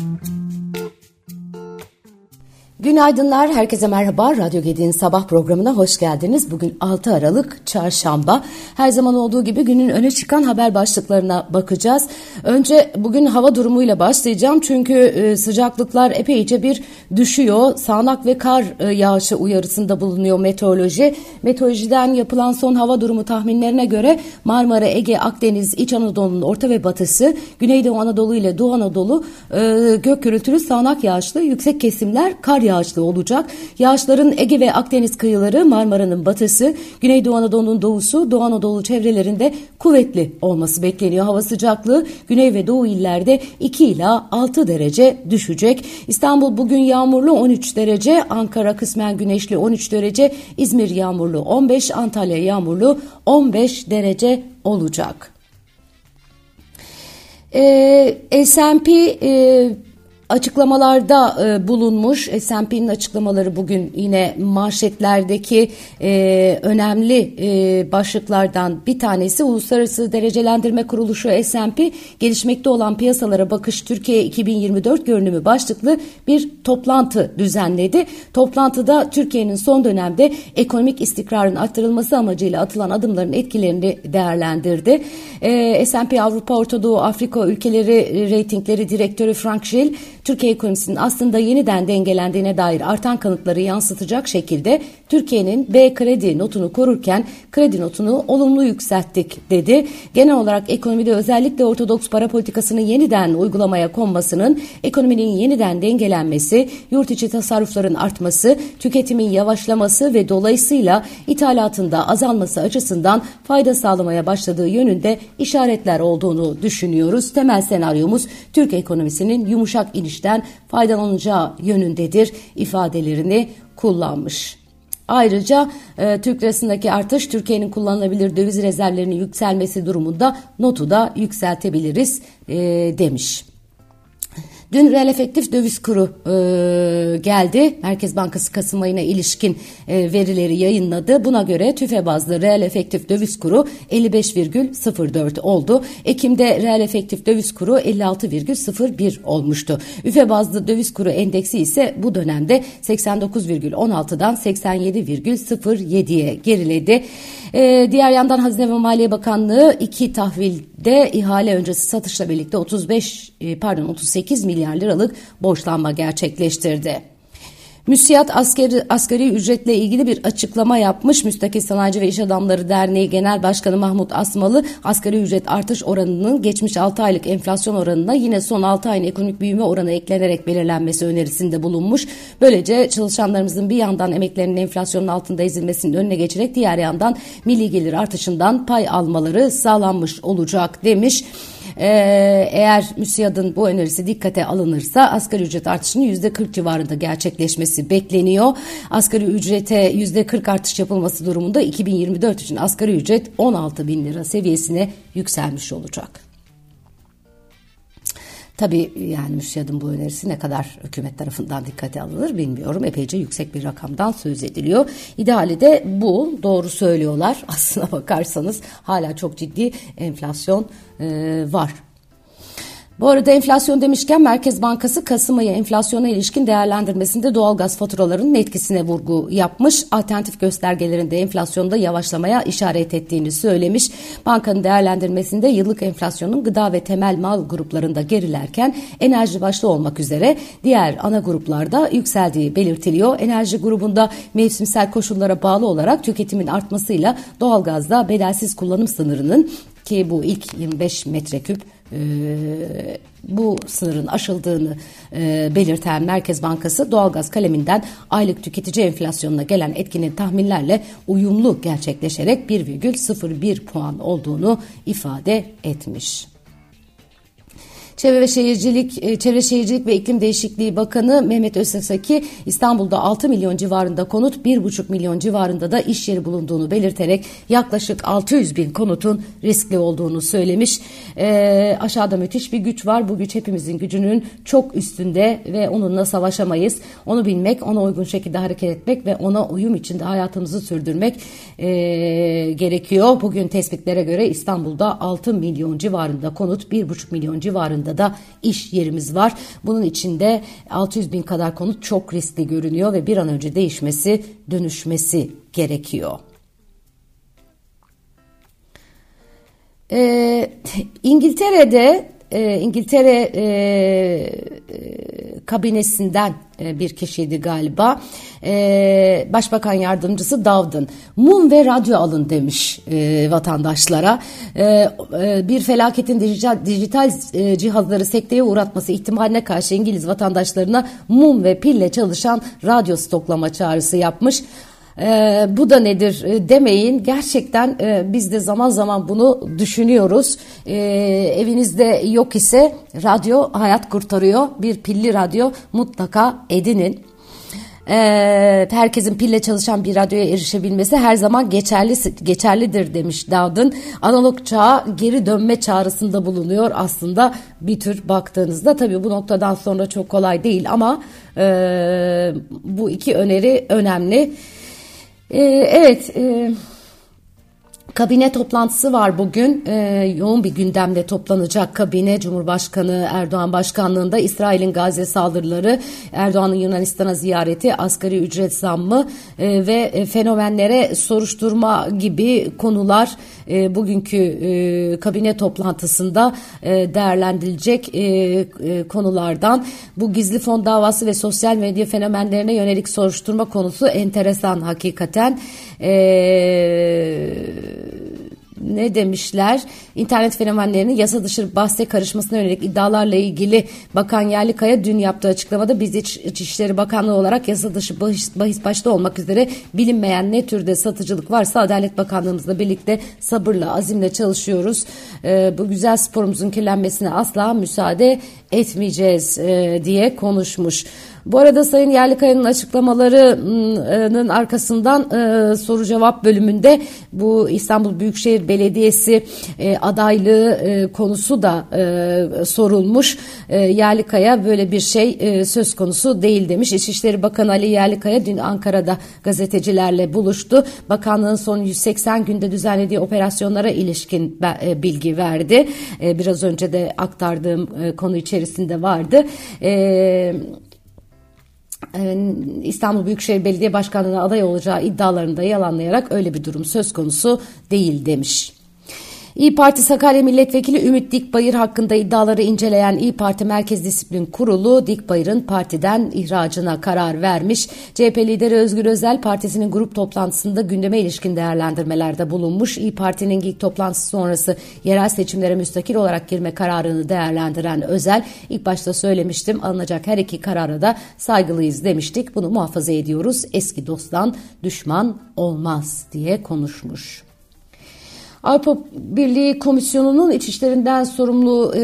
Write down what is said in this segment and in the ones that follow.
Mm-hmm. Günaydınlar, herkese merhaba. Radyo Gedi'nin sabah programına hoş geldiniz. Bugün 6 Aralık Çarşamba. Her zaman olduğu gibi günün öne çıkan haber başlıklarına bakacağız. Önce bugün hava durumuyla başlayacağım. Çünkü e, sıcaklıklar epeyce bir düşüyor. Sağanak ve kar e, yağışı uyarısında bulunuyor meteoroloji. Meteorolojiden yapılan son hava durumu tahminlerine göre Marmara, Ege, Akdeniz, İç Anadolu'nun orta ve batısı, Güneydoğu Anadolu ile Doğu Anadolu e, gök gürültülü sağanak yağışlı yüksek kesimler kar yağışlı olacak. Yağışların Ege ve Akdeniz kıyıları, Marmara'nın batısı, Güneydoğu Anadolu'nun doğusu, Doğu Anadolu çevrelerinde kuvvetli olması bekleniyor. Hava sıcaklığı güney ve doğu illerde 2 ila 6 derece düşecek. İstanbul bugün yağmurlu 13 derece, Ankara kısmen güneşli 13 derece, İzmir yağmurlu 15, Antalya yağmurlu 15 derece olacak. Ee, S&P e, açıklamalarda e, bulunmuş. S&P'nin açıklamaları bugün yine manşetlerdeki e, önemli e, başlıklardan bir tanesi. Uluslararası Derecelendirme Kuruluşu S&P gelişmekte olan piyasalara bakış Türkiye 2024 görünümü başlıklı bir toplantı düzenledi. Toplantıda Türkiye'nin son dönemde ekonomik istikrarın arttırılması amacıyla atılan adımların etkilerini değerlendirdi. E, S&P Avrupa, Orta Doğu, Afrika ülkeleri reytingleri direktörü Frank Gill Türkiye ekonomisinin aslında yeniden dengelendiğine dair artan kanıtları yansıtacak şekilde Türkiye'nin B kredi notunu korurken kredi notunu olumlu yükselttik dedi. Genel olarak ekonomide özellikle ortodoks para politikasının yeniden uygulamaya konmasının, ekonominin yeniden dengelenmesi, yurt içi tasarrufların artması, tüketimin yavaşlaması ve dolayısıyla ithalatında azalması açısından fayda sağlamaya başladığı yönünde işaretler olduğunu düşünüyoruz. Temel senaryomuz Türk ekonomisinin yumuşak inişten faydalanacağı yönündedir ifadelerini kullanmış. Ayrıca e, Türk lirasındaki artış Türkiye'nin kullanılabilir döviz rezervlerinin yükselmesi durumunda notu da yükseltebiliriz e, demiş. Dün reel efektif döviz kuru e, geldi. Merkez Bankası Kasım ayına ilişkin e, verileri yayınladı. Buna göre tüfe bazlı reel efektif döviz kuru 55,04 oldu. Ekim'de reel efektif döviz kuru 56,01 olmuştu. Üfe bazlı döviz kuru endeksi ise bu dönemde 89,16'dan 87,07'ye geriledi. E, diğer yandan Hazine ve Maliye Bakanlığı iki tahvilde ihale öncesi satışla birlikte 35 e, pardon 38 milyar liralık borçlanma gerçekleştirdi. Müsiyat askeri, asgari ücretle ilgili bir açıklama yapmış. Müstakil Sanayici ve İş Adamları Derneği Genel Başkanı Mahmut Asmalı asgari ücret artış oranının geçmiş 6 aylık enflasyon oranına yine son 6 ayın ekonomik büyüme oranı eklenerek belirlenmesi önerisinde bulunmuş. Böylece çalışanlarımızın bir yandan emeklerinin enflasyonun altında ezilmesinin önüne geçerek diğer yandan milli gelir artışından pay almaları sağlanmış olacak demiş. Ee, eğer müsiyadın bu önerisi dikkate alınırsa asgari ücret artışının %40 civarında gerçekleşmesi bekleniyor. Asgari ücrete %40 artış yapılması durumunda 2024 için asgari ücret 16 bin lira seviyesine yükselmiş olacak. Tabii yani müsiyadın bu önerisi ne kadar hükümet tarafından dikkate alınır bilmiyorum. Epeyce yüksek bir rakamdan söz ediliyor. İdeali de bu. Doğru söylüyorlar. Aslına bakarsanız hala çok ciddi enflasyon e, var bu arada enflasyon demişken Merkez Bankası Kasım ayı enflasyona ilişkin değerlendirmesinde doğalgaz faturalarının etkisine vurgu yapmış. Alternatif göstergelerinde enflasyonda yavaşlamaya işaret ettiğini söylemiş. Bankanın değerlendirmesinde yıllık enflasyonun gıda ve temel mal gruplarında gerilerken enerji başta olmak üzere diğer ana gruplarda yükseldiği belirtiliyor. Enerji grubunda mevsimsel koşullara bağlı olarak tüketimin artmasıyla doğalgazda bedelsiz kullanım sınırının ki bu ilk 25 metreküp e, bu sınırın aşıldığını e, belirten Merkez Bankası doğalgaz kaleminden aylık tüketici enflasyonuna gelen etkinin tahminlerle uyumlu gerçekleşerek 1,01 puan olduğunu ifade etmiş. Çevre ve Şehircilik, e, Çevre Şehircilik ve İklim Değişikliği Bakanı Mehmet Özsesaki İstanbul'da 6 milyon civarında konut, 1,5 milyon civarında da iş yeri bulunduğunu belirterek yaklaşık 600 bin konutun riskli olduğunu söylemiş. E, aşağıda müthiş bir güç var. Bu güç hepimizin gücünün çok üstünde ve onunla savaşamayız. Onu bilmek, ona uygun şekilde hareket etmek ve ona uyum içinde hayatımızı sürdürmek e, gerekiyor. Bugün tespitlere göre İstanbul'da 6 milyon civarında konut, 1,5 milyon civarında civarında da iş yerimiz var. Bunun içinde 600 bin kadar konut çok riskli görünüyor ve bir an önce değişmesi, dönüşmesi gerekiyor. Ee, İngiltere'de e, İngiltere e, e, kabinesinden e, bir kişiydi galiba. E, Başbakan yardımcısı Dowden. Mum ve radyo alın demiş e, vatandaşlara. Bir felaketin dijital, dijital cihazları sekteye uğratması ihtimaline karşı İngiliz vatandaşlarına mum ve pille çalışan radyo stoklama çağrısı yapmış. E, bu da nedir e, demeyin. Gerçekten e, biz de zaman zaman bunu düşünüyoruz. E, evinizde yok ise radyo hayat kurtarıyor. Bir pilli radyo mutlaka edinin. Ee, herkesin pille çalışan bir radyoya erişebilmesi her zaman geçerli geçerlidir demiş Dowden. Analog çağa geri dönme çağrısında bulunuyor aslında bir tür baktığınızda. Tabii bu noktadan sonra çok kolay değil ama e, bu iki öneri önemli. Ee, evet, e, kabine toplantısı var bugün. Ee, yoğun bir gündemde toplanacak kabine. Cumhurbaşkanı Erdoğan başkanlığında İsrail'in Gazze saldırıları, Erdoğan'ın Yunanistan'a ziyareti, asgari ücret zammı e, ve fenomenlere soruşturma gibi konular e, bugünkü e, kabine toplantısında e, değerlendirilecek e, e, konulardan. Bu gizli fon davası ve sosyal medya fenomenlerine yönelik soruşturma konusu enteresan hakikaten. Eee ne demişler? İnternet fenomenlerinin yasa dışı bahse karışmasına yönelik iddialarla ilgili Bakan Yerlikaya dün yaptığı açıklamada biz İç, İçişleri Bakanlığı olarak yasa dışı bahis, bahis başta olmak üzere bilinmeyen ne türde satıcılık varsa Adalet Bakanlığımızla birlikte sabırla, azimle çalışıyoruz. Ee, bu güzel sporumuzun kirlenmesine asla müsaade etmeyeceğiz e, diye konuşmuş. Bu arada Sayın Yerlikaya'nın açıklamalarının arkasından e, soru cevap bölümünde bu İstanbul Büyükşehir Belediyesi e, adaylığı e, konusu da e, sorulmuş. Yerlikaya böyle bir şey söz konusu değil demiş. İçişleri Bakanı Ali Yerlikaya dün Ankara'da gazetecilerle buluştu. Bakanlığın son 180 günde düzenlediği operasyonlara ilişkin bilgi verdi. Biraz önce de aktardığım konu içerisinde vardı. E, İstanbul Büyükşehir Belediye Başkanlığı'na aday olacağı iddialarını da yalanlayarak öyle bir durum söz konusu değil demiş. İyi Parti Sakarya Milletvekili Ümit Dikbayır hakkında iddiaları inceleyen İyi Parti Merkez Disiplin Kurulu Dikbayır'ın partiden ihracına karar vermiş. CHP lideri Özgür Özel partisinin grup toplantısında gündeme ilişkin değerlendirmelerde bulunmuş. İyi Parti'nin ilk toplantısı sonrası yerel seçimlere müstakil olarak girme kararını değerlendiren Özel ilk başta söylemiştim alınacak her iki karara da saygılıyız demiştik. Bunu muhafaza ediyoruz. Eski dosttan düşman olmaz diye konuşmuş. Avrupa Birliği Komisyonu'nun içişlerinden sorumlu e,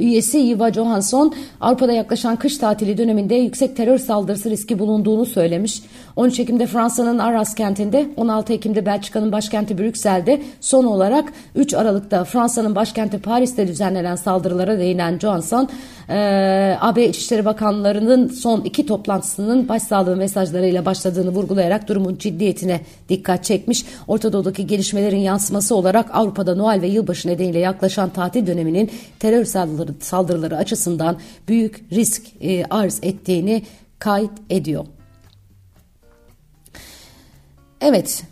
üyesi Yiva Johansson Avrupa'da yaklaşan kış tatili döneminde yüksek terör saldırısı riski bulunduğunu söylemiş. 13 Ekim'de Fransa'nın Arras kentinde, 16 Ekim'de Belçika'nın başkenti Brüksel'de, son olarak 3 Aralık'ta Fransa'nın başkenti Paris'te düzenlenen saldırılara değinen Johansson, e, AB İçişleri Bakanlarının son iki toplantısının başsağlığı mesajlarıyla başladığını vurgulayarak durumun ciddiyetine dikkat çekmiş. Orta Doğu'daki gelişmelerin yansıması olarak Avrupa'da Noel ve yılbaşı nedeniyle yaklaşan tatil döneminin terör saldırıları, saldırıları açısından büyük risk e, arz ettiğini kayıt ediyor. Evet,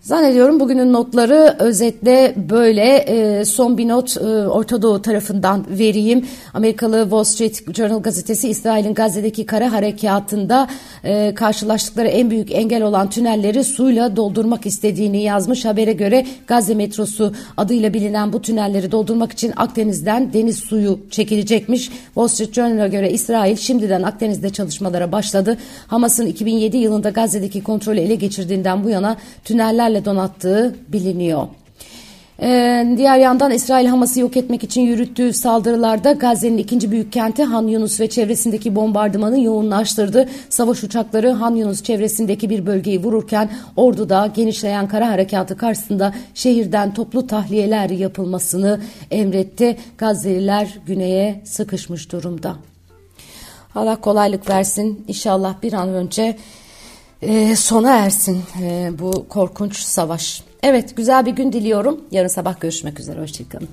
Zannediyorum bugünün notları özetle böyle e, son bir not e, Orta Doğu tarafından vereyim. Amerikalı Wall Street Journal gazetesi İsrail'in Gazze'deki kara harekatında e, karşılaştıkları en büyük engel olan tünelleri suyla doldurmak istediğini yazmış. Habere göre Gazze metrosu adıyla bilinen bu tünelleri doldurmak için Akdeniz'den deniz suyu çekilecekmiş. Wall Street Journal'a göre İsrail şimdiden Akdeniz'de çalışmalara başladı. Hamas'ın 2007 yılında Gazze'deki kontrolü ele geçirdiğinden bu yana tünellerle donattığı biliniyor. Ee, diğer yandan İsrail Hamas'ı yok etmek için yürüttüğü saldırılarda Gazze'nin ikinci büyük kenti Han Yunus ve çevresindeki bombardımanı yoğunlaştırdı. Savaş uçakları Han Yunus çevresindeki bir bölgeyi vururken orduda genişleyen kara harekatı karşısında şehirden toplu tahliyeler yapılmasını emretti. Gazze'liler güneye sıkışmış durumda. Allah kolaylık versin. İnşallah bir an önce e, sona ersin e, bu korkunç savaş. Evet güzel bir gün diliyorum. Yarın sabah görüşmek üzere. Hoşçakalın.